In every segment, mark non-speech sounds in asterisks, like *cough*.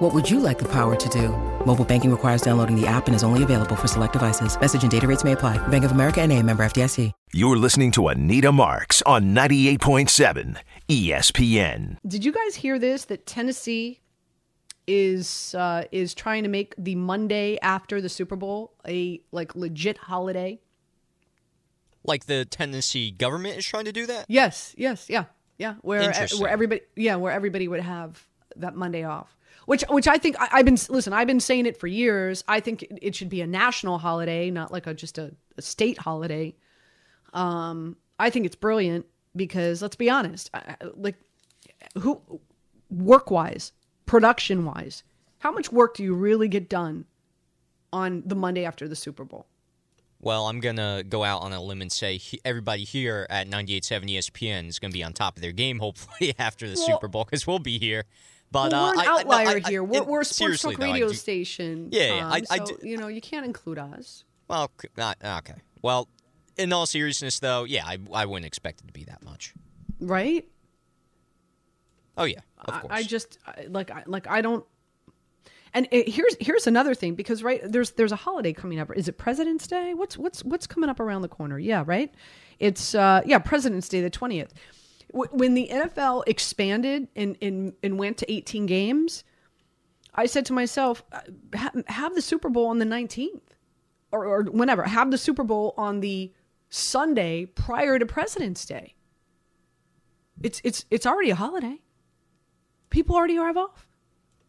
What would you like the power to do? Mobile banking requires downloading the app and is only available for select devices. Message and data rates may apply. Bank of America and a member FDIC. You're listening to Anita Marks on 98.7 ESPN. Did you guys hear this? That Tennessee is uh, is trying to make the Monday after the Super Bowl a like legit holiday. Like the Tennessee government is trying to do that? Yes, yes, yeah, yeah. Where where everybody, yeah, where everybody would have that Monday off. Which which I think I, I've been listen. I've been saying it for years. I think it, it should be a national holiday, not like a just a, a state holiday. Um, I think it's brilliant because let's be honest, I- like who work wise, production wise, how much work do you really get done on the Monday after the Super Bowl? Well, I'm going to go out on a limb and say he, everybody here at 98.7 ESPN is going to be on top of their game, *laughs* hopefully, after the Well- Super Bowl, because we'll be here. But Well, uh, we're an I- I- no, outlier I- here. We're, we're a sports talk though, radio do- station. Yeah, yeah, Tom, I- so, do- you know, you can't include us, Well, not, okay. Well, in all seriousness, though, yeah, I, I wouldn't expect it to be that much. right? Oh, yeah, of I, course. I just like I, like I don't. And it, here's here's another thing because right there's there's a holiday coming up. Is it President's Day? What's what's what's coming up around the corner? Yeah, right. It's uh yeah President's Day the twentieth. When the NFL expanded and, and and went to 18 games, I said to myself, uh, have the Super Bowl on the 19th or, or whenever. Have the Super Bowl on the Sunday prior to President's Day. It's it's it's already a holiday. People already have off.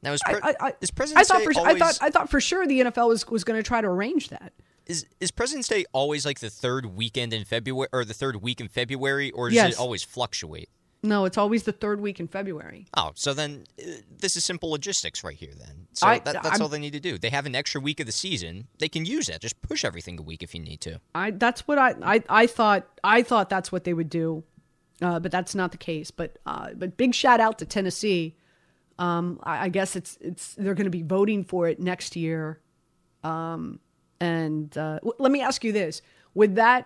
now, is, I, pre- I, I, is I thought Day for always, I thought I thought for sure the NFL was was going to try to arrange that. Is, is President's Day always like the third weekend in February, or the third week in February, or does Yes. it always fluctuate? No, it's always the third week in February. Oh, so then uh, this is simple logistics right here. Then, so I- that, that's I'm- all they need to do. They have an extra week of the season. They can use that. Just push everything a week if you need to. I that's what I I, I thought I thought that's what they would do, uh, but that's not the case. But uh, but big shout out to Tennessee. Um, I, I guess it's it's they're going to be voting for it next year. Um, and uh, w- let me ask you this: with that,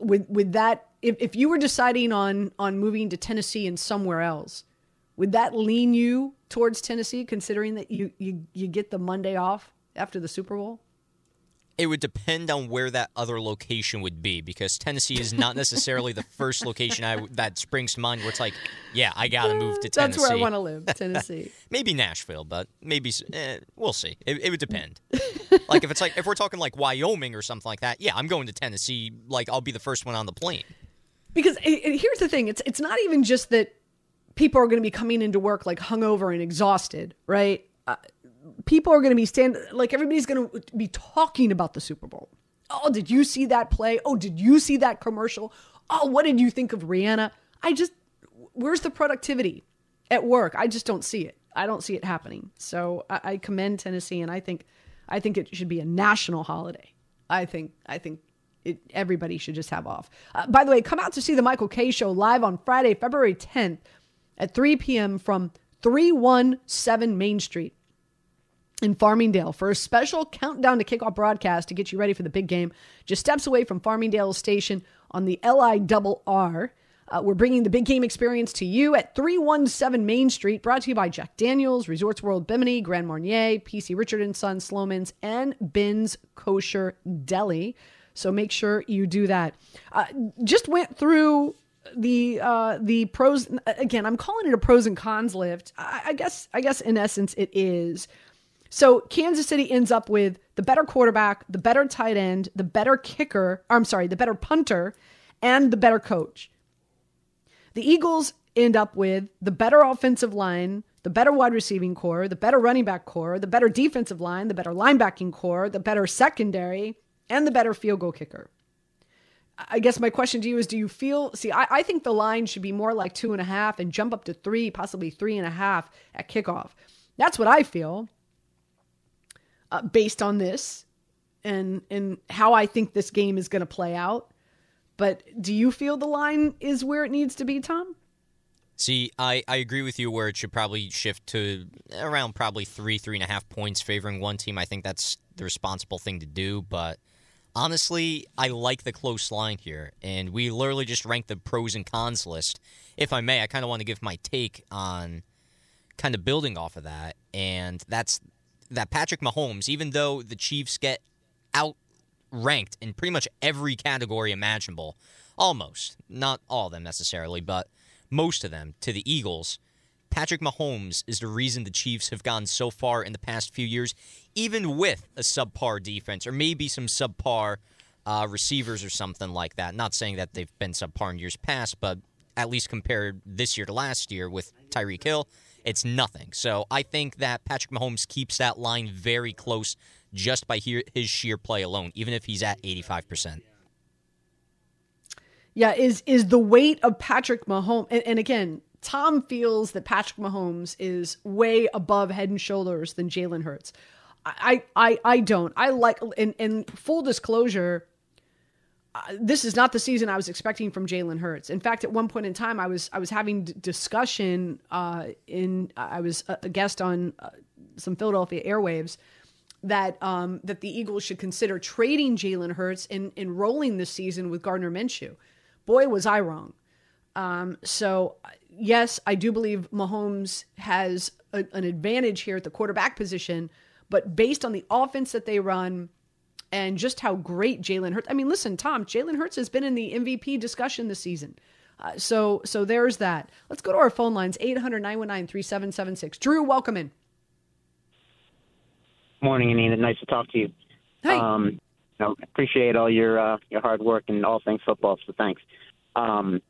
with with that, if if you were deciding on on moving to Tennessee and somewhere else, would that lean you towards Tennessee, considering that you you you get the Monday off after the Super Bowl? It would depend on where that other location would be because Tennessee is not necessarily the first location I that springs to mind where it's like, yeah, I got to move to Tennessee. *laughs* That's where I want to live, Tennessee. *laughs* Maybe Nashville, but maybe eh, we'll see. It, it would depend. *laughs* like if it's like if we're talking like Wyoming or something like that, yeah, I'm going to Tennessee. Like I'll be the first one on the plane. because it, it- here's the thing it's it's not even just that people are going to be coming into work like hungover and exhausted right uh, people are going to be stand like everybody's going to be talking about the super bowl. Oh did you see that play? Oh did you see that commercial? Oh what did you think of rihanna? I just where's the productivity at work? I just don't see it. I don't see it happening. So i, I commend tennessee and i think i think it should be a national holiday. I think i think it, everybody should just have off. Uh, by the way, come out to see the Michael Kay Show live on Friday, February 10th at 3 p.m. from 317 Main Street in Farmingdale for a special countdown to kickoff broadcast to get you ready for the big game. Just steps away from Farmingdale Station on the LIRR. Uh, we're bringing the big game experience to you at 317 Main Street, brought to you by Jack Daniels, Resorts World Bimini, Grand Marnier, PC Richard and Son, Slomin's, and Ben's Kosher Deli. So make sure you do that. Uh, just went through the uh, the pros. Again, I'm calling it a pros and cons lift. I, I guess I guess in essence it is. So Kansas City ends up with the better quarterback, the better tight end, the better kicker. I'm sorry, the better punter, and the better coach. The Eagles end up with the better offensive line, the better wide receiving core, the better running back core, the better defensive line, the better linebacking core, the better secondary, and the better field goal kicker. I guess my question to you is do you feel see I, I think the line should be more like two and a half and jump up to three, possibly three and a half at kickoff. That's what I feel uh, based on this and and how I think this game is going to play out. But do you feel the line is where it needs to be, Tom? See, I, I agree with you where it should probably shift to around probably three, three and a half points favoring one team. I think that's the responsible thing to do. But honestly, I like the close line here. And we literally just ranked the pros and cons list. If I may, I kind of want to give my take on kind of building off of that. And that's that Patrick Mahomes, even though the Chiefs get outranked in pretty much every category imaginable, almost, not all of them necessarily, but most of them, to the Eagles. Patrick Mahomes is the reason the Chiefs have gone so far in the past few years, even with a subpar defense or maybe some subpar uh, receivers or something like that. Not saying that they've been subpar in years past, but at least compared this year to last year with Tyreek Hill, it's nothing. So I think that Patrick Mahomes keeps that line very close just by his sheer play alone, even if he's at 85%. Yeah, is is the weight of Patrick Mahomes, and, and again, Tom feels that Patrick Mahomes is way above head and shoulders than Jalen Hurts. I, I, I don't. I like, in, in full disclosure, this is not the season I was expecting from Jalen Hurts. In fact, at one point in time, I was I was having d- discussion. Uh, in I was a guest on uh, some Philadelphia airwaves that um, that the Eagles should consider trading Jalen Hurts and enrolling this season with Gardner Minshew boy, was I wrong. Um, so, yes, I do believe Mahomes has a, an advantage here at the quarterback position, but based on the offense that they run and just how great Jalen Hurts. I mean, listen, Tom, Jalen Hurts has been in the MVP discussion this season. Uh, so, so there's that. Let's go to our phone lines 800 919 3776. Drew, welcome in. Morning, Anita. Nice to talk to you. Hi. Um, know, appreciate all your uh, your hard work and all things football. So thanks. Um,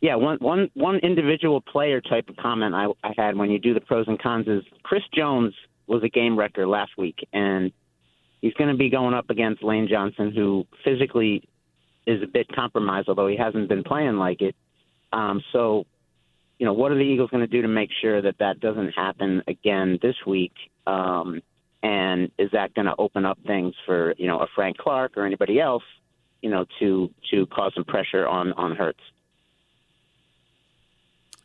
yeah, one one one individual player type of comment I, I had when you do the pros and cons is Chris Jones was a game wrecker last week, and he's going to be going up against Lane Johnson, who physically is a bit compromised, although he hasn't been playing like it. Um, so, you know, what are the Eagles going to do to make sure that that doesn't happen again this week? Um, and is that going to open up things for you know a Frank Clark or anybody else, you know, to to cause some pressure on on Hurts?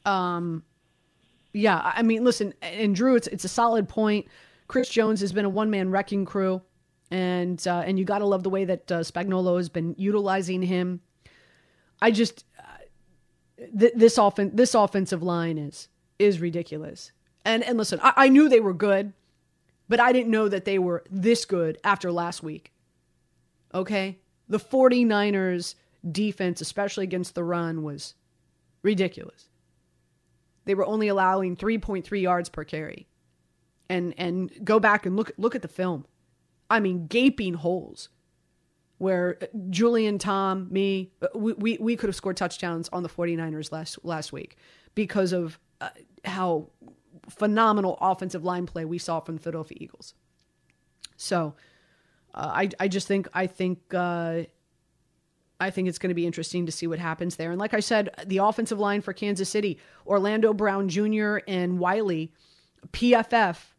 Um, yeah, I mean, listen, and Drew, it's it's a solid point. Chris Jones has been a one man wrecking crew, and uh, and you got to love the way that uh, Spagnuolo has been utilizing him. I just uh, th- this offen- this offensive line is is ridiculous. And and listen, I, I knew they were good but I didn't know that they were this good after last week. Okay? The 49ers defense, especially against the run, was ridiculous. They were only allowing 3.3 yards per carry. And and go back and look look at the film. I mean, gaping holes where Julian, Tom, me, we, we, we could have scored touchdowns on the 49ers last last week because of uh, how phenomenal offensive line play we saw from the Philadelphia Eagles. So uh, I I just think I think uh, I think it's going to be interesting to see what happens there. And like I said, the offensive line for Kansas City, Orlando Brown Jr. and Wylie, PFF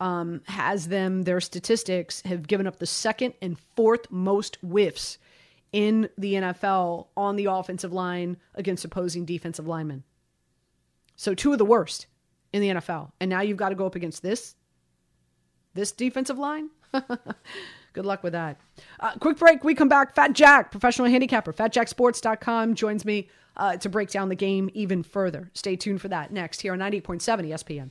um, has them. Their statistics have given up the second and fourth most whiffs in the NFL on the offensive line against opposing defensive linemen. So two of the worst in the NFL. And now you've got to go up against this this defensive line. *laughs* Good luck with that. Uh, quick break. We come back. Fat Jack, professional handicapper, fatjacksports.com, joins me uh, to break down the game even further. Stay tuned for that next here on 98.7 ESPN.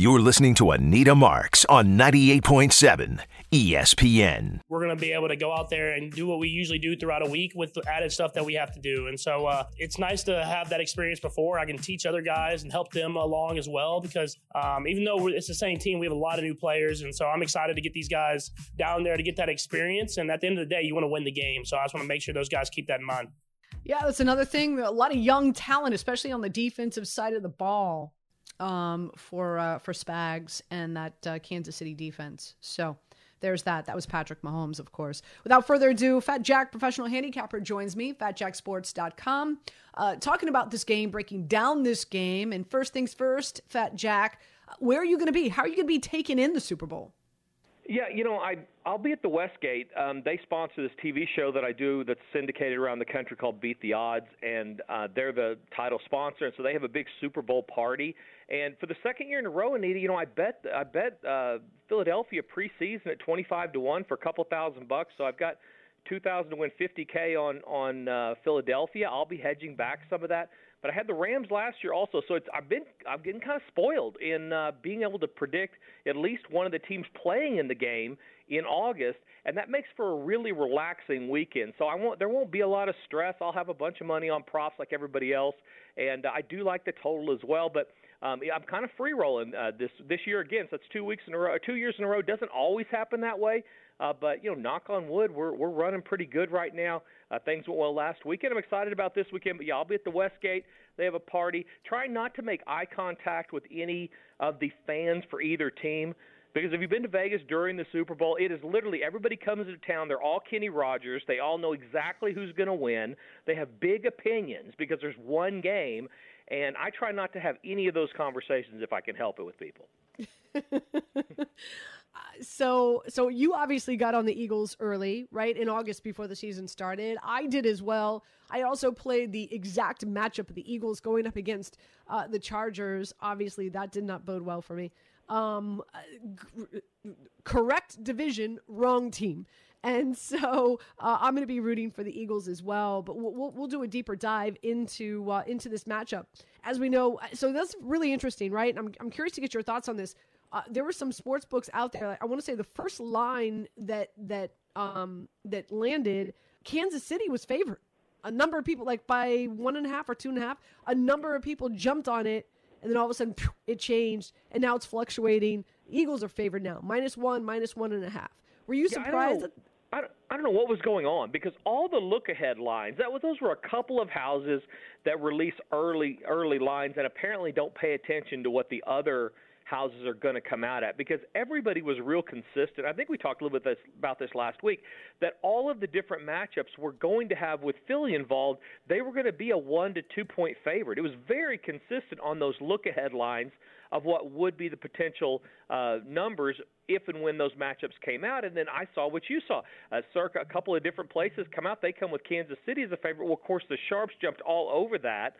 You're listening to Anita Marks on 98.7 ESPN. We're going to be able to go out there and do what we usually do throughout a week with the added stuff that we have to do. And so uh, it's nice to have that experience before. I can teach other guys and help them along as well because um, even though it's the same team, we have a lot of new players. And so I'm excited to get these guys down there to get that experience. And at the end of the day, you want to win the game. So I just want to make sure those guys keep that in mind. Yeah, that's another thing. A lot of young talent, especially on the defensive side of the ball um, for uh, for Spags and that uh, Kansas City defense. So there's that. That was Patrick Mahomes, of course. Without further ado, Fat Jack, professional handicapper, joins me, fatjacksports.com, uh, talking about this game, breaking down this game. And first things first, Fat Jack, where are you going to be? How are you going to be taking in the Super Bowl? Yeah, you know, I I'll be at the Westgate. Um, they sponsor this TV show that I do that's syndicated around the country called Beat the Odds, and uh, they're the title sponsor, and so they have a big Super Bowl party. And for the second year in a row, Anita, you know, I bet I bet uh, Philadelphia preseason at twenty five to one for a couple thousand bucks. So I've got two thousand to win fifty k on on uh, Philadelphia. I'll be hedging back some of that. But I had the Rams last year also, so it's I've been I'm getting kind of spoiled in uh, being able to predict at least one of the teams playing in the game in August, and that makes for a really relaxing weekend. So I won't there won't be a lot of stress. I'll have a bunch of money on props like everybody else, and uh, I do like the total as well. But um, I'm kind of free rolling uh, this this year again. So it's two weeks in a row, two years in a row. Doesn't always happen that way, uh, but you know, knock on wood, we're we're running pretty good right now. Uh, things went well last weekend. I'm excited about this weekend. But yeah, I'll be at the Westgate. They have a party. Try not to make eye contact with any of the fans for either team. Because if you've been to Vegas during the Super Bowl, it is literally everybody comes into town. They're all Kenny Rogers. They all know exactly who's going to win. They have big opinions because there's one game, and I try not to have any of those conversations if I can help it with people. *laughs* so so you obviously got on the Eagles early, right? In August before the season started. I did as well. I also played the exact matchup of the Eagles going up against uh, the Chargers. Obviously, that did not bode well for me. Um, g- correct division, wrong team. And so uh, I'm going to be rooting for the Eagles as well. But we'll, we'll, do a deeper dive into uh, into this matchup. As we know, so that's really interesting, right? I'm, I'm curious to get your thoughts on this. Uh, there were some sports books out there. I want to say the first line that that um, that landed, Kansas City was favored. A number of people, like by one and a half or two and a half, a number of people jumped on it, and then all of a sudden it changed, and now it's fluctuating. Eagles are favored now, minus one, minus one and a half. Were you Yeah, surprised? that, I don't, I don't know what was going on because all the look ahead lines that was those were a couple of houses that release early early lines and apparently don't pay attention to what the other houses are going to come out at because everybody was real consistent. I think we talked a little bit this, about this last week that all of the different matchups were going to have with Philly involved, they were going to be a 1 to 2 point favorite. It was very consistent on those look ahead lines of what would be the potential uh, numbers if and when those matchups came out. And then I saw what you saw. Uh, circa a couple of different places come out. They come with Kansas City as a favorite. Well, of course, the Sharps jumped all over that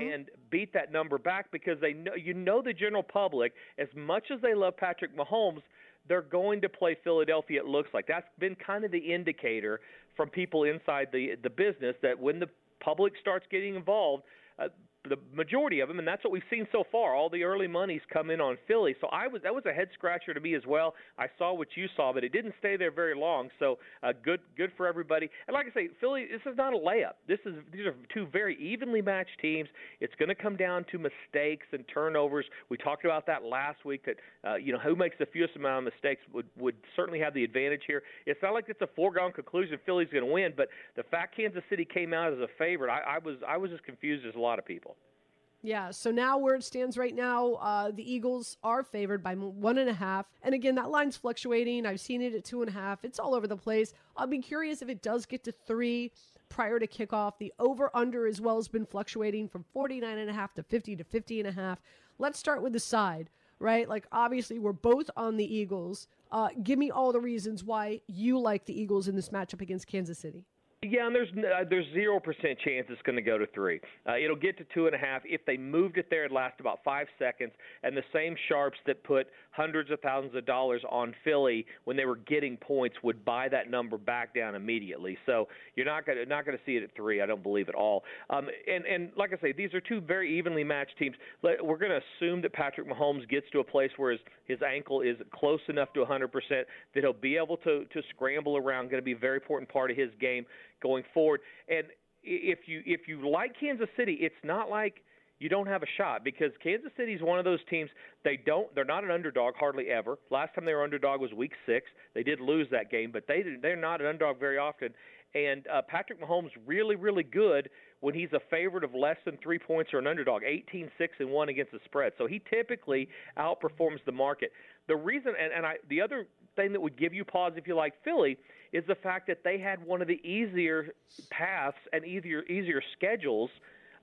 and beat that number back because they know you know the general public as much as they love Patrick Mahomes. They're going to play Philadelphia. It looks like that's been kind of the indicator from people inside the the business that when the public starts getting involved, uh, the majority of them, and that's what we've seen so far. All the early monies come in on Philly, so I was that was a head scratcher to me as well. I saw what you saw, but it didn't stay there very long. So uh, good, good for everybody. And like I say, Philly, this is not a layup. This is these are two very evenly matched teams. It's going to come down to mistakes and turnovers. We talked about that last week. That uh, you know who makes the fewest amount of mistakes would would certainly have the advantage here. It's not like it's a foregone conclusion Philly's going to win, but the fact Kansas City came out as a favorite, I, I was I was as confused as a lot of people. Yeah, so now where it stands right now, uh, the Eagles are favored by one and a half. And again, that line's fluctuating. I've seen it at two and a half. It's all over the place. I'll be curious if it does get to three prior to kickoff. The over under as well has been fluctuating from 49 and a half to 50 to 50 and a half. Let's start with the side. right? Like, obviously, we're both on the Eagles. Uh, give me all the reasons why you like the Eagles in this matchup against Kansas City. Yeah, and there's uh, there's zero percent chance it's going to go to three. Uh, it'll get to two and a half. If they moved it there, it'd last about five seconds. And the same sharps that put hundreds of thousands of dollars on Philly when they were getting points would buy that number back down immediately. So you're not going to not going to see it at three. I don't believe at all. Um, and and like I say, these are two very evenly matched teams. We're going to assume that Patrick Mahomes gets to a place where his his ankle is close enough to 100% that he'll be able to to scramble around. Going to be a very important part of his game going forward. And if you if you like Kansas City, it's not like you don't have a shot because Kansas City is one of those teams. They don't. They're not an underdog hardly ever. Last time they were underdog was Week Six. They did lose that game, but they they're not an underdog very often. And uh, Patrick Mahomes really really good when he's a favorite of less than three points or an underdog. 18 6 and one against the spread. So he typically outperforms the market. The reason and, and I the other thing that would give you pause if you like Philly is the fact that they had one of the easier paths and easier easier schedules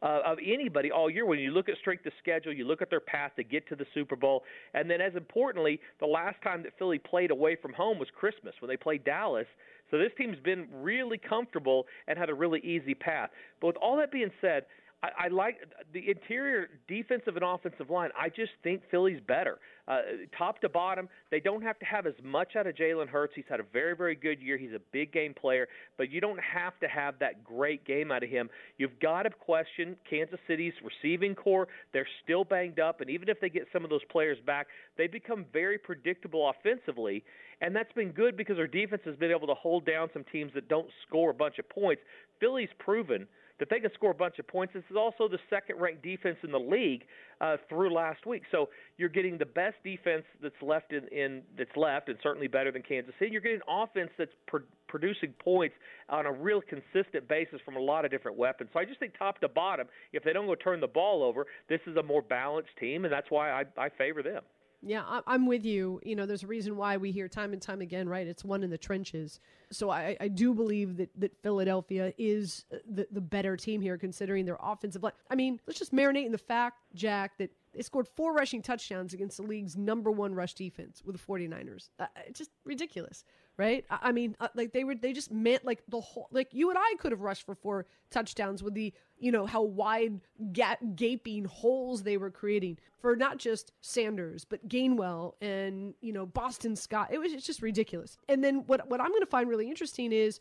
uh, of anybody all year. When you look at strength of schedule, you look at their path to get to the Super Bowl, and then as importantly, the last time that Philly played away from home was Christmas when they played Dallas. So this team's been really comfortable and had a really easy path. But with all that being said, I, I like the interior defensive and offensive line. I just think Philly's better, uh, top to bottom. They don't have to have as much out of Jalen Hurts. He's had a very, very good year. He's a big game player, but you don't have to have that great game out of him. You've got to question Kansas City's receiving core. They're still banged up, and even if they get some of those players back, they become very predictable offensively, and that's been good because our defense has been able to hold down some teams that don't score a bunch of points. Philly's proven that they can score a bunch of points. This is also the second ranked defense in the league uh, through last week. So you're getting the best defense that's left in, in that's left, and certainly better than Kansas City. You're getting offense that's pr- producing points on a real consistent basis from a lot of different weapons. So I just think top to bottom, if they don't go turn the ball over, this is a more balanced team, and that's why I, I favor them. Yeah, I'm with you. You know, there's a reason why we hear time and time again, right? It's one in the trenches. So I, I do believe that, that Philadelphia is the, the better team here, considering their offensive line. I mean, let's just marinate in the fact, Jack, that they scored four rushing touchdowns against the league's number won rush defense with the 49ers. Uh, it's just ridiculous, right? I, mean, uh, like they were, they just meant like the whole, like you and I could have rushed for four touchdowns with the, you know, how wide ga- gaping holes they were creating for not just Sanders, but Gainwell and, you know, Boston Scott. It was just ridiculous. And then what, what I'm going to find really interesting is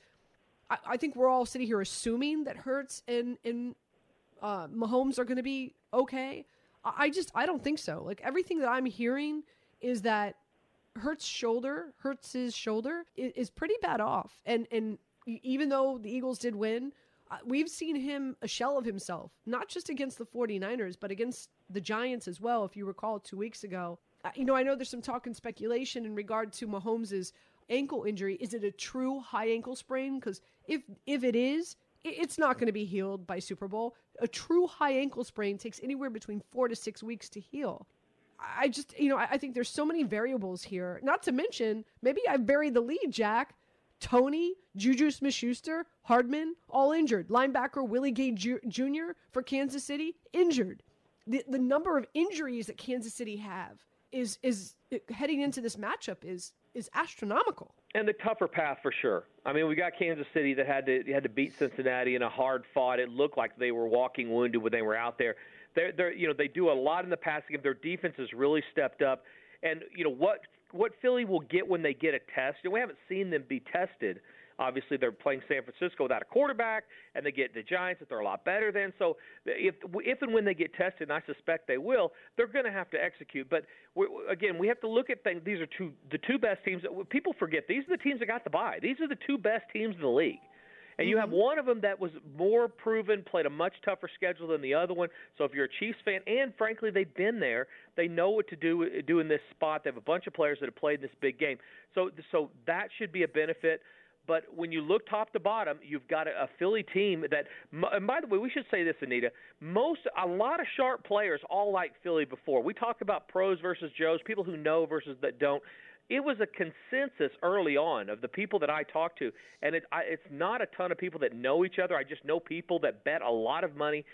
I, I think we're all sitting here assuming that Hurts and, and, uh, Mahomes are going to be okay. I just I don't think so. Like everything that I'm hearing is that Hurts' shoulder, Hurts' shoulder is, is pretty bad off, and and even though the Eagles did win, uh, we've seen him a shell of himself, not just against the 49ers, but against the Giants as well. If you recall, two weeks ago, you know I know there's some talk and speculation in regard to Mahomes's ankle injury. Is it a true high ankle sprain? Because if if it is, it's not going to be healed by Super Bowl. A true high ankle sprain takes anywhere between four to six weeks to heal. I just, you know, I think there's so many variables here. Not to mention, maybe I've buried the lead, Jack. Toney, Juju Smith Schuster, Hardman, all injured. Linebacker Willie Gay Jr. for Kansas City, injured. The, the number of injuries that Kansas City have is is heading into this matchup is is astronomical. And the tougher path for sure. I mean, we got Kansas City that had to had to beat Cincinnati in a hard fought. It looked like they were walking wounded when they were out there. They're, they're you know they do a lot in the passing game. Their defense has really stepped up. And you know what what Philly will get when they get a test. And we haven't seen them be tested Obviously, they're playing San Francisco without a quarterback, and they get the Giants that they're a lot better than. So if if and when they get tested, and I suspect they will, they're going to have to execute. But again, we have to look at things. These are two the two best teams. People forget these are the teams that got the bye. These are the two best teams in the league. And you have mm-hmm. one of them that was more proven, played a much tougher schedule than the other one. So if you're a Chiefs fan, and frankly they've been there, they know what to do do in this spot. They have a bunch of players that have played in this big game. So so that should be a benefit. But when you look top to bottom, you've got a, a Philly team that. And by the way, we should say this, Anita. Most, a lot of sharp players all like Philly before. We talk about pros versus Joes, people who know versus that don't. It was a consensus early on of the people that I talked to, and it, I, it's not a ton of people that know each other. I just know people that bet a lot of money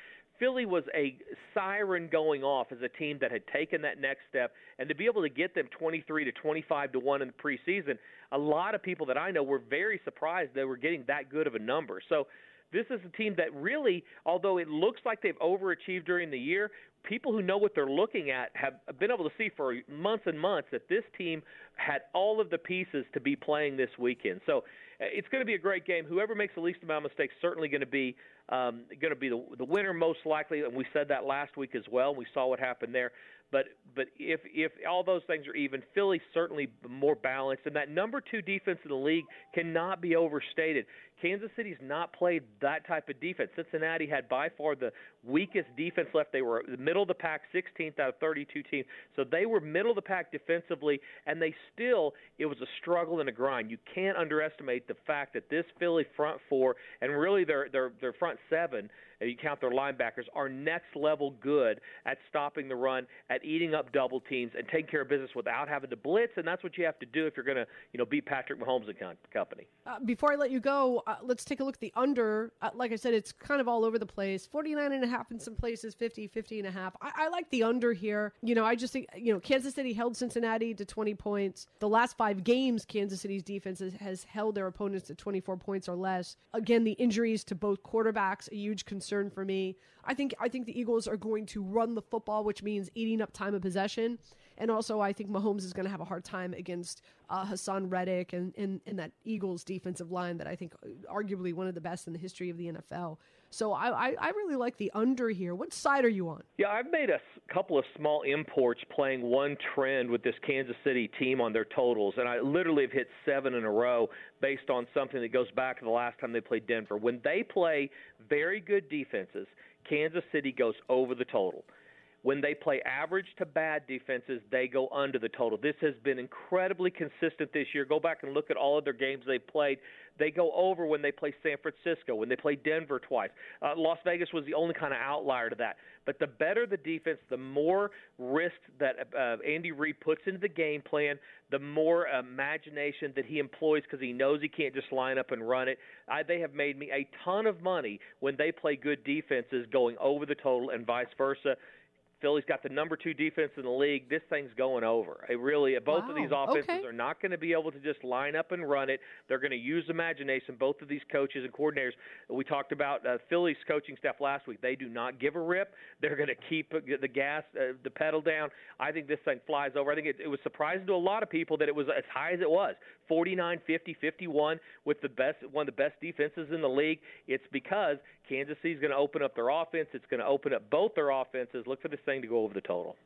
Philly was a siren going off as a team that had taken that next step, and to be able to get them 23 to 25 to one in the preseason, a lot of people that I know were very surprised they were getting that good of a number. So this is a team that really, although it looks like they've overachieved during the year, people who know what they're looking at have been able to see for months and months that this team had all of the pieces to be playing this weekend. So uh, it's going to be a great game. Whoever makes the least amount of mistakes certainly going to be um, going to be the, the winner most likely, and we said that last week as well. We saw what happened there. But but if if all those things are even, Philly's certainly more balanced, and that number two defense in the league cannot be overstated. Kansas City's not played that type of defense. Cincinnati had by far the weakest defense left. They were the middle of the pack, 16th out of 32 teams. So they were middle of the pack defensively, and they still it was a struggle and a grind. You can't underestimate the fact that this Philly front four and really their their their front seven you count their linebackers, are next level good at stopping the run, at eating up double teams, and taking care of business without having to blitz. And that's what you have to do if you're going to, you know, beat Patrick Mahomes and company. Uh, before I let you go, uh, let's take a look at the under. Uh, like I said, it's kind of all over the place. 49 and a half in some places, 50, 50 and a half. I, I like the under here. You know, I just think, you know, Kansas City held Cincinnati to 20 points. The last five games, Kansas City's defense has, has held their opponents to 24 points or less. Again, the injuries to both quarterbacks, a huge concern concern for me. I think I think the Eagles are going to run the football, which means eating up time of possession. And also, I think Mahomes is going to have a hard time against uh, Haason Reddick and, and, and that Eagles defensive line that I think uh, arguably one of the best in the history of the NFL. So I, I, I really like the under here. What side are you on? Yeah, I've made a couple of small imports playing one trend with this Kansas City team on their totals, and I literally have hit seven in a row based on something that goes back to the last time they played Denver. When they play very good defenses, Kansas City goes over the total. When they play average to bad defenses, they go under the total. This has been incredibly consistent this year. Go back and look at all of their games they played. They go over when they play San Francisco, when they play Denver twice. Uh, Las Vegas was the only kind of outlier to that. But the better the defense, the more risk that uh, Andy Reid puts into the game plan, the more imagination that he employs because he knows he can't just line up and run it. I, they have made me a ton of money when they play good defenses going over the total and vice versa. Philly's got the number two defense in the league. This thing's going over. It really, both wow. of these offenses okay. are not going to be able to just line up and run it. They're going to use imagination. Both of these coaches and coordinators. We talked about uh, Philly's coaching staff last week. They do not give a rip. They're going to keep the gas, uh, the pedal down. I think this thing flies over. I think it, it was surprising to a lot of people that it was as high as it was. 49, 50, 51 with the best, one of the best defenses in the league. It's because Kansas City's going to open up their offense. It's going to open up both their offenses. Look for this thing to go over the total.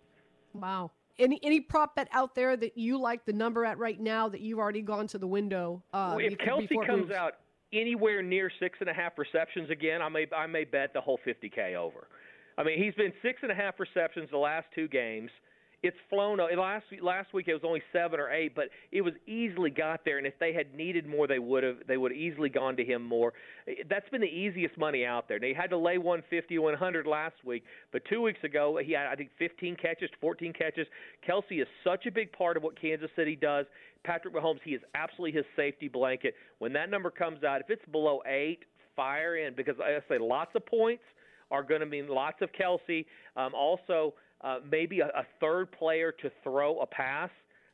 Wow. Any any prop bet out there that you like the number at right now that you've already gone to the window? Uh, well, if before, Kelce comes out anywhere near six and a half receptions again, I may I may bet the whole 50k over. I mean, he's been six and a half receptions the last two games it's flown. Last last week it was only seven or eight, but it was easily got there. And if they had needed more, they would have they would have easily gone to him more. That's been the easiest money out there. They had to lay 150, 100 last week, but two weeks ago he had I think 15 catches, 14 catches. Kelce is such a big part of what Kansas City does. Patrick Mahomes, he is absolutely his safety blanket. When that number comes out, if it's below eight, fire in because I say lots of points are going to mean lots of Kelce. Um, also uh, maybe a, a third player to throw a pass.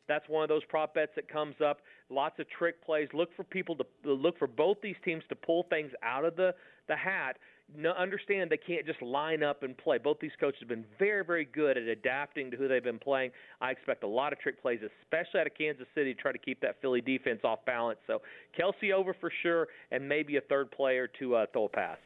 That's one of those prop bets that comes up. Lots of trick plays. Look for people to look for both these teams to pull things out of the the hat. No, understand they can't just line up and play. Both these coaches have been very, very good at adapting to who they've been playing. I expect a lot of trick plays, especially out of Kansas City, to try to keep that Philly defense off balance. So Kelce over for sure, and maybe a third player to uh, throw a pass.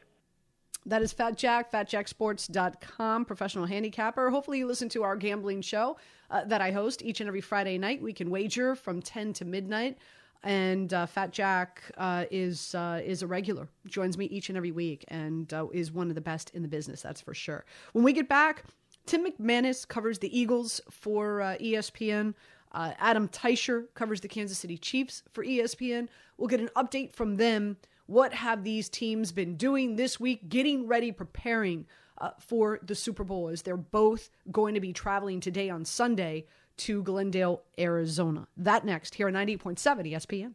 That is Fat Jack, fatjacksports.com, professional handicapper. Hopefully, you listen to our gambling show uh, that I host each and every Friday night. We can wager from 10 to midnight. And uh, Fat Jack uh, is uh, is a regular, joins me each and every week, and uh, is one of the best in the business. That's for sure. When we get back, Tim McManus covers the Eagles for uh, ESPN. Adam Teicher covers the Kansas City Chiefs for ESPN. We'll get an update from them what have these teams been doing this week, getting ready, preparing uh, for the Super Bowl as they're both going to be traveling today on Sunday to Glendale, Arizona. That next here on 98.7 ESPN.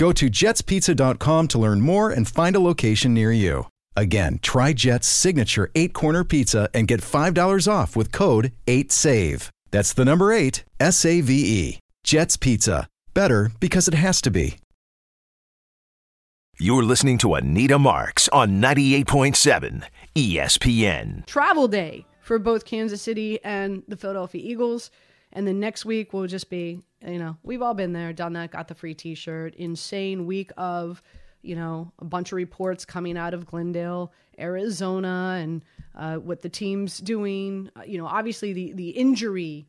Go to jetspizza.com to learn more and find a location near you. Again, try Jet's signature eight corner pizza and get $5 off with code 8SAVE. That's the number eight, S A V E. Jet's Pizza. Better because it has to be. You're listening to Anita Marks on 98.7 ESPN. Travel day for both Kansas City and the Philadelphia Eagles. And then next week will just be, you know, we've all been there, done that, got the free t shirt. Insane week of, you know, a bunch of reports coming out of Glendale, Arizona, and uh, what the team's doing. Uh, you know, obviously the, the injury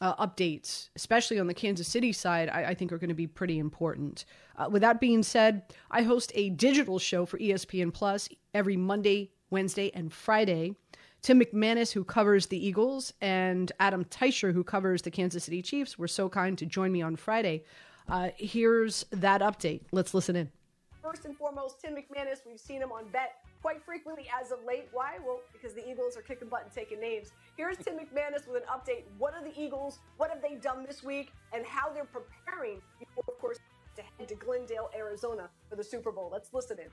uh, updates, especially on the Kansas City side, I, I think are going to be pretty important. Uh, with that being said, I host a digital show for ESPN Plus every Monday, Wednesday, and Friday. Tim McManus, who covers the Eagles, and Adam Teicher, who covers the Kansas City Chiefs, were so kind to join me on Friday. Uh, here's that update. Let's listen in. First and foremost, Tim McManus, we've seen him on bet quite frequently as of late. Why? Well, because the Eagles are kicking butt and taking names. Here's Tim McManus with an update. What are the Eagles? What have they done this week? And how they're preparing before, of course, to head to Glendale, Arizona for the Super Bowl. Let's listen in.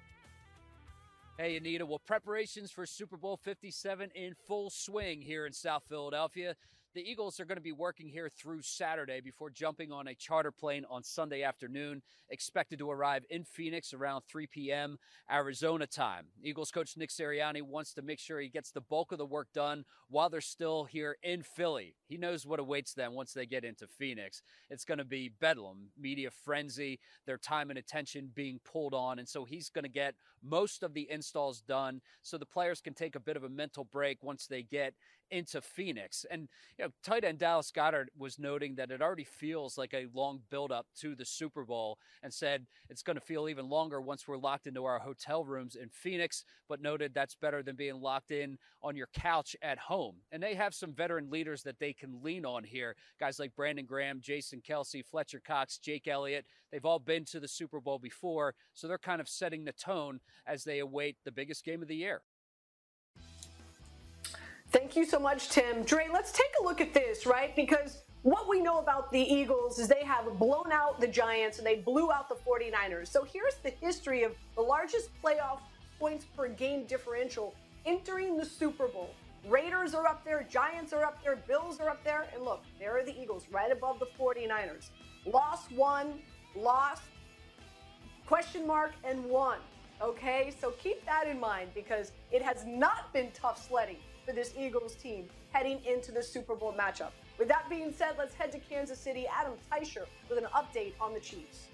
Hey, Anita. Well, preparations for Super Bowl 57 in full swing here in South Philadelphia. The Eagles are going to be working here through Saturday before jumping on a charter plane on Sunday afternoon, expected to arrive in Phoenix around 3 p.m. Arizona time. Eagles coach Nick Sirianni wants to make sure he gets the bulk of the work done while they're still here in Philly. He knows what awaits them once they get into Phoenix. It's going to be bedlam, media frenzy, their time and attention being pulled on, and so he's going to get most of the installs done so the players can take a bit of a mental break once they get into Phoenix. And you know, tight end Dallas Goedert was noting that it already feels like a long buildup to the Super Bowl and said it's going to feel even longer once we're locked into our hotel rooms in Phoenix, but noted that's better than being locked in on your couch at home. And they have some veteran leaders that they can lean on here. Guys like Brandon Graham, Jason Kelce, Fletcher Cox, Jake Elliott. They've all been to the Super Bowl before, so they're kind of setting the tone as they await the biggest game of the year. Thank you so much, Tim. Dre, let's take a look at this, right? Because what we know about the Eagles is they have blown out the Giants and they blew out the 49ers. So here's the history of the largest playoff points per game differential entering the Super Bowl. Raiders are up there, Giants are up there, Bills are up there, and look, there are the Eagles right above the 49ers. Lost one, lost, question mark, and one. Okay, so keep that in mind because it has not been tough sledding for this Eagles team heading into the Super Bowl matchup. With that being said, let's head to Kansas City. Adam Teicher with an update on the Chiefs.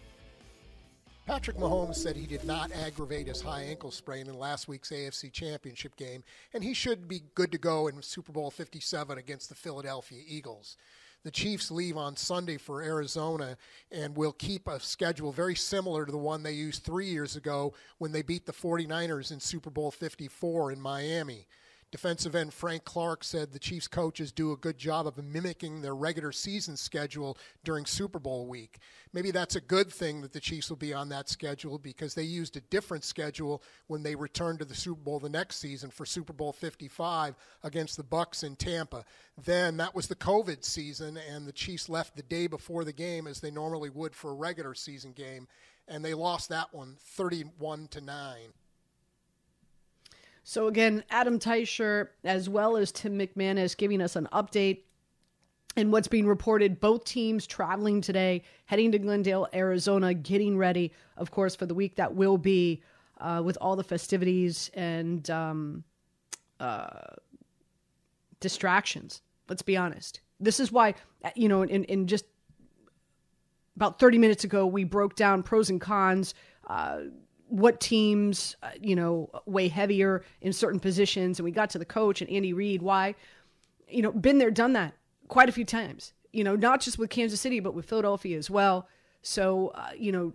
Patrick Mahomes said he did not aggravate his high ankle sprain in last week's AFC Championship game, and he should be good to go in Super Bowl 57 against the Philadelphia Eagles. The Chiefs leave on Sunday for Arizona and will keep a schedule very similar to the one they used three years ago when they beat the 49ers in Super Bowl 54 in Miami. Defensive end Frank Clark said the Chiefs coaches do a good job of mimicking their regular season schedule during Super Bowl week. Maybe that's a good thing that the Chiefs will be on that schedule because they used a different schedule when they returned to the Super Bowl the next season for Super Bowl 55 against the Bucks in Tampa. Then that was the COVID season and the Chiefs left the day before the game as they normally would for a regular season game and they lost that one 31 to 9. So again, Adam Teicher as well as Tim McManus giving us an update and what's being reported. Both teams traveling today, heading to Glendale, Arizona, getting ready, of course, for the week that will be uh, with all the festivities and um, uh, distractions. Let's be honest. This is why, you know, in, in just about 30 minutes ago, we broke down pros and cons. Uh, what teams, uh, you know, weigh heavier in certain positions. And we got to the coach and Andy Reid. Why? You know, been there, done that quite a few times. You know, not just with Kansas City, but with Philadelphia as well. So, uh, you know,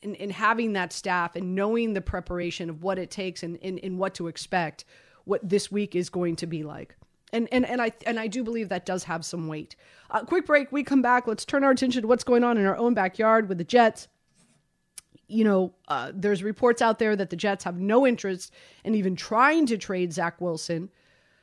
in, in having that staff and knowing the preparation of what it takes and, and, and what to expect, what this week is going to be like. And, and, and I and I do believe that does have some weight. Uh, quick break. We come back. Let's turn our attention to what's going on in our own backyard with the Jets. You know, uh, there's reports out there that the Jets have no interest in even trying to trade Zach Wilson.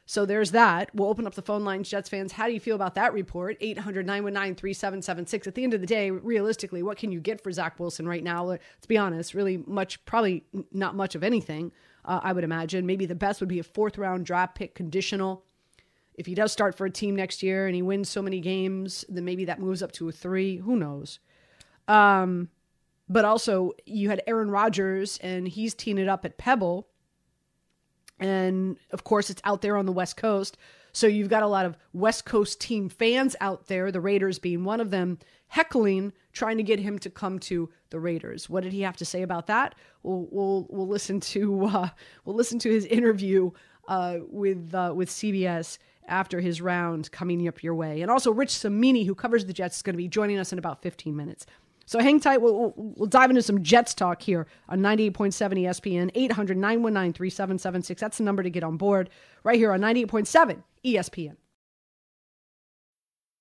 So there's that. We'll open up the phone lines, Jets fans. How do you feel about that report? 800 919 3776. At the end of the day, realistically, what can you get for Zach Wilson right now? Let's be honest, really much, probably not much of anything, uh, I would imagine. Maybe the best would be a fourth round draft pick conditional. If he does start for a team next year and he wins so many games, then maybe that moves up to a three. Who knows? Um, but also, you had Aaron Rodgers, and he's teeing it up at Pebble. And of course, it's out there on the West Coast. So you've got a lot of West Coast team fans out there, the Raiders being one of them, heckling, trying to get him to come to the Raiders. What did he have to say about that? We'll we'll, we'll listen to uh, we'll listen to his interview uh, with uh, with CBS after his round coming up your way. And also, Rich Cimini, who covers the Jets, is going to be joining us in about 15 minutes. So hang tight. We'll, we'll, dive into some Jets talk here on 98.7 ESPN, 800 919 3776. That's the number to get on board right here on 98.7 ESPN.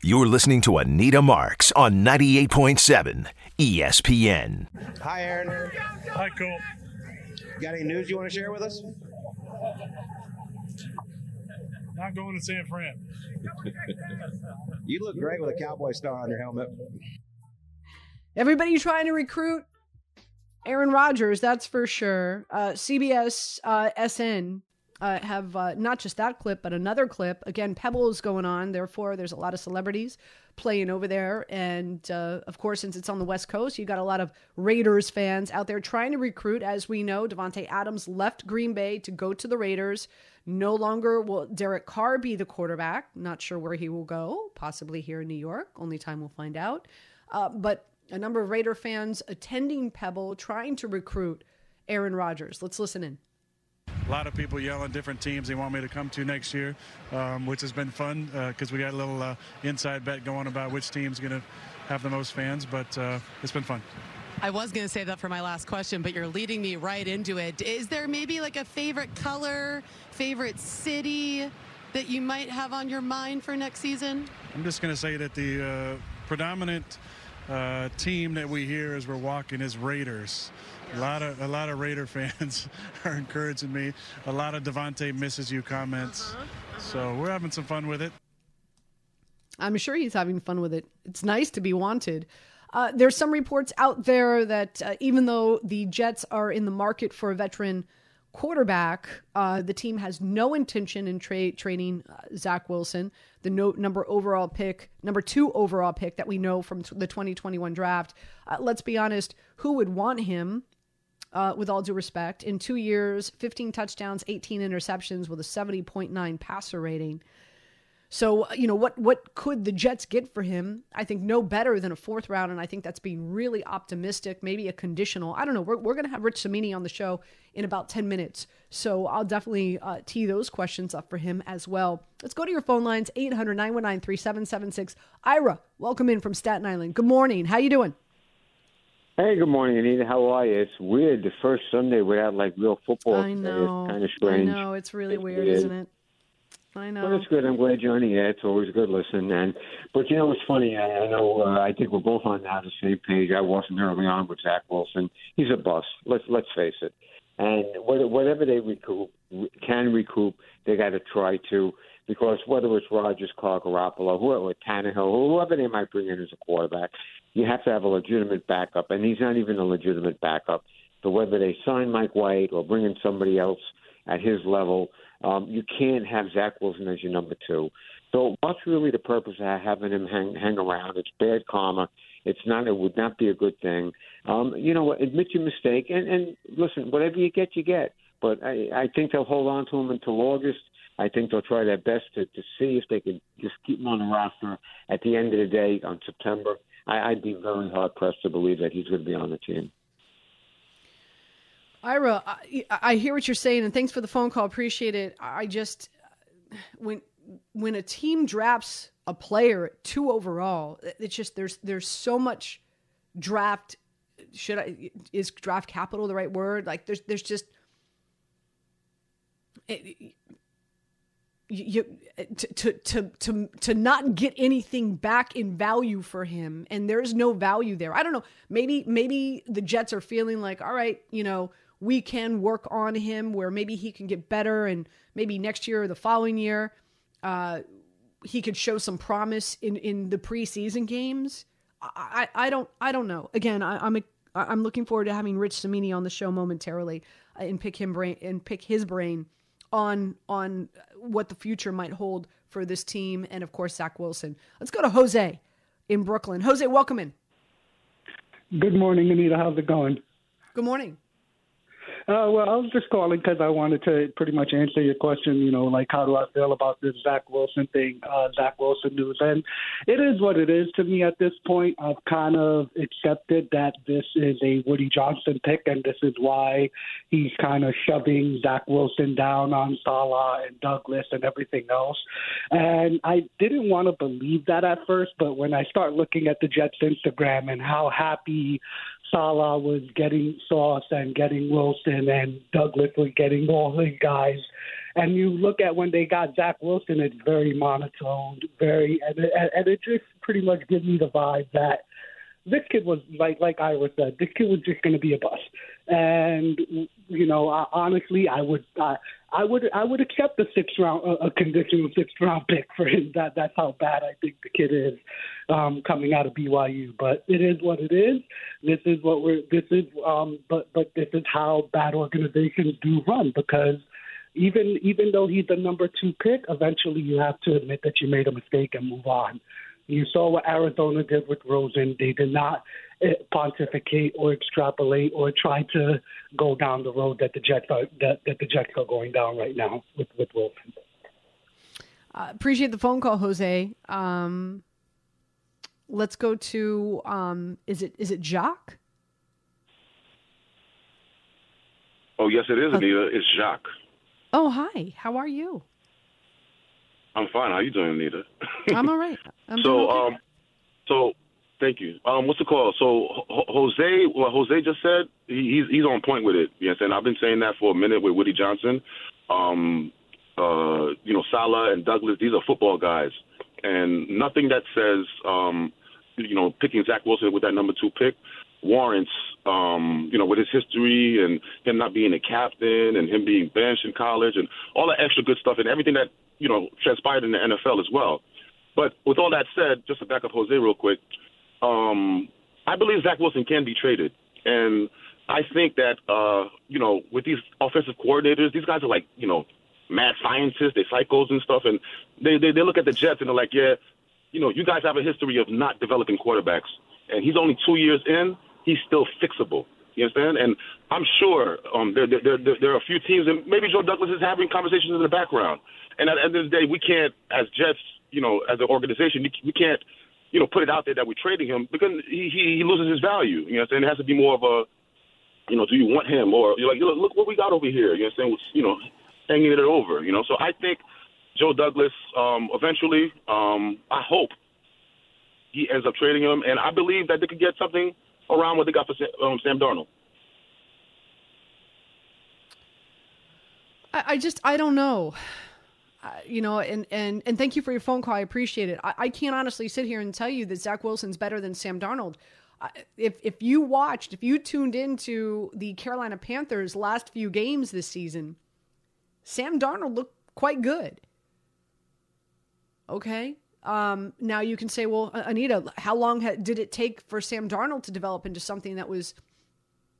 You're listening to Anita Marks on 98.7 ESPN. Hi, Aaron. Hi, Cole. Got any news you want to share with us? Not going to San Fran. *laughs* you look great with a cowboy star on your helmet. Everybody trying to recruit Aaron Rodgers, that's for sure. Uh, CBS uh, SN uh, have uh, not just that clip, but another clip. Again, Pebble is going on. Therefore, there's a lot of celebrities playing over there. And uh, of course, since it's on the West Coast, you got a lot of Raiders fans out there trying to recruit. As we know, Davante Adams left Green Bay to go to the Raiders. No longer will Derek Carr be the quarterback. Not sure where he will go. Possibly here in New York. Only time will find out. Uh, but a number of Raider fans attending Pebble trying to recruit Aaron Rodgers. Let's listen in a lot of people yelling different teams they want me to come to next year, um, which has been fun because uh, we got a little uh, inside bet going about which team's going to have the most fans, but uh, it's been fun. I was going to say that for my last question, but you're leading me right into it. Is there maybe like a favorite color, favorite city that you might have on your mind for next season? I'm just going to say that the uh, predominant uh, team that we hear as we're walking is Raiders. A lot of a lot of Raider *laughs* fans are encouraging me. A lot of Davante misses you comments. Uh-huh. Uh-huh. So we're having some fun with it. I'm sure he's having fun with it. It's nice to be wanted. Uh, there's some reports out there that uh, even though the Jets are in the market for a veteran quarterback, uh, the team has no intention in tra- trading uh, Zach Wilson, the no- number overall pick, number two overall pick that we know from t- the 2021 draft. Uh, let's be honest, who would want him? Uh, with all due respect. In two years, 15 touchdowns, 18 interceptions with a 70.9 passer rating. So, you know, what what could the Jets get for him? I think no better than a fourth round, and I think that's being really optimistic, maybe a conditional. I don't know. We're, we're going to have Rich Cimini on the show in about 10 minutes. So I'll definitely uh, tee those questions up for him as well. Let's go to your phone lines, 800 919 3776. Ira, welcome in from Staten Island. Good morning. How you doing? Hey, good morning, Anita. How are you? It's weird. The first Sunday without like real football. I know. It's kind of strange. I know. It's really weird, isn't it? I know. But it's good. I'm glad you're on the air. It's always good listening. And but you know it's funny? I, I know. Uh, I think we're both on now the same page. I wasn't early on with Zach Wilson. He's a bust. Let's let's face it. And whatever they recoup can recoup, they got to try to because whether it's Rodgers, Clark, Garoppolo, whoever, Tannehill, whoever they might bring in as a quarterback, you have to have a legitimate backup, and he's not even a legitimate backup. So whether they sign Mike White or bring in somebody else at his level, um, you can't have Zach Wilson as your number two. So what's really the purpose of having him hang hang around? It's bad karma. It's not. It would not be a good thing. Um, you know, admit your mistake and and listen. Whatever you get, you get. But I, I think they'll hold on to him until August. I think they'll try their best to, to see if they can just keep him on the roster at the end of the day on September. I, I'd be very hard pressed to believe that he's going to be on the team. Ira, I, I hear what you're saying, and thanks for the phone call. Appreciate it. I just when when a team drafts a player two overall, it's just there's there's so much draft. Should I is draft capital the right word? Like there's there's just it, you to, to to to not get anything back in value for him and there's no value there. I don't know. Maybe maybe the jets are feeling like all right you know we can work on him where maybe he can get better and maybe next year or the following year uh, he could show some promise in in the preseason games. I i, I don't i don't know. Again I, i'm a, i'm looking forward to having rich cimini on the show momentarily uh, and pick him brain and pick his brain on on what the future might hold for this team and of course Zach Wilson. Let's go to Jose in Brooklyn. Jose, welcome in. Good morning, Anita. How's it going? Good morning. Uh, well, I was just calling because I wanted to pretty much answer your question. You know, like how do I feel about this Zach Wilson thing, uh, Zach Wilson news? And it is what it is to me at this point. I've kind of accepted that this is a Woody Johnson pick, and this is why he's kind of shoving Zach Wilson down on Saleh and Douglas and everything else. And I didn't want to believe that at first, but when I start looking at the Jets Instagram and how happy Saleh was getting Sauce and getting Wilson, and Doug was getting all these guys. And you look at when they got Zach Wilson, it's very monotone, very, and it, and it just pretty much gives me the vibe that this kid was like like Ira said, this kid was just going to be a bust. And you know, I, honestly, I would I, I would I would accept the sixth round a, a conditional sixth round pick for him. That that's how bad I think the kid is um, coming out of BYU. But it is what it is. This is what we're. This is um, but but this is how bad organizations do run because even even though he's the number two pick, eventually you have to admit that you made a mistake and move on. You saw what Arizona did with Rosen. They did not eh, pontificate or extrapolate or try to go down the road that the Jets are that, that the Jets are going down right now with with Wilson. Uh, appreciate the phone call, Jose. Um, let's go to um, is it is it Jacques? Oh yes, it is, Anita. It's Jacques. Oh hi, how are you? I'm fine. How you doing, Anita? I'm all right. *laughs* I'm so, okay. um, so thank you. Um, what's the call? So H- Jose, what Jose just said, he, he's he's on point with it. You know, and I've been saying that for a minute with Woody Johnson. Um, uh, you know, Saleh and Douglas, these are football guys, and nothing that says, um, you know, picking Zach Wilson with that number two pick warrants, um, you know, with his history and him not being a captain and him being benched in college and all the extra good stuff and everything that you know transpired in the NFL as well. But with all that said, just to back up Jose real quick, um, I believe Zach Wilson can be traded, and I think that uh, you know with these offensive coordinators, these guys are like you know mad scientists, they psychos and stuff, and they, they they look at the Jets and they're like, yeah, you know, you guys have a history of not developing quarterbacks, and he's only two years in, he's still fixable. You understand? And I'm sure um, there, there, there, there are a few teams, and maybe Joe Douglas is having conversations in the background. And at, the end of the day, we can't, as Jets, you know, as an organization, we can't, you know, put it out there that we're trading him because he, he, he loses his value. You know what I'm saying? It has to be more of a, you know, do you want him? Or you're like, look, look what we got over here. You know what I'm saying? You know, hanging it over, you know. So I think Joe Douglas, um, eventually, um, I hope he ends up trading him. And I believe that they could get something around what they got for um, Sam Darnold. I, I just I don't know. Uh, you know, and, and and thank you for your phone call. I appreciate it. I, I can't honestly sit here and tell you that Zach Wilson's better than Sam Darnold. If if you watched, if you tuned into the Carolina Panthers' last few games this season, Sam Darnold looked quite good. Okay. Um, now you can say, well, Anita, how long ha- did it take for Sam Darnold to develop into something that was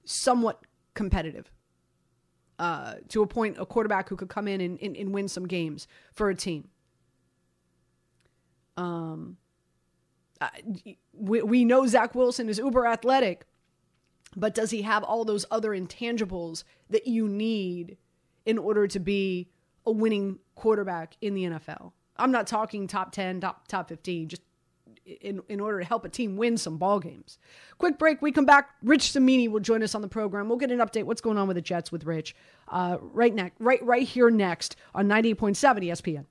somewhat competitive? Uh, to a point, a quarterback who could come in and, and, and win some games for a team. Um, we, we know Zach Wilson is uber athletic, but does he have all those other intangibles that you need in order to be a winning quarterback in the NFL? I'm not talking top 10, top top 15, just in, in order to help a team win some ball games. Quick break. We come back. Rich Cimini will join us on the program. We'll get an update. What's going on with the Jets with Rich? Uh, right next, right right here next on 98.7 ESPN.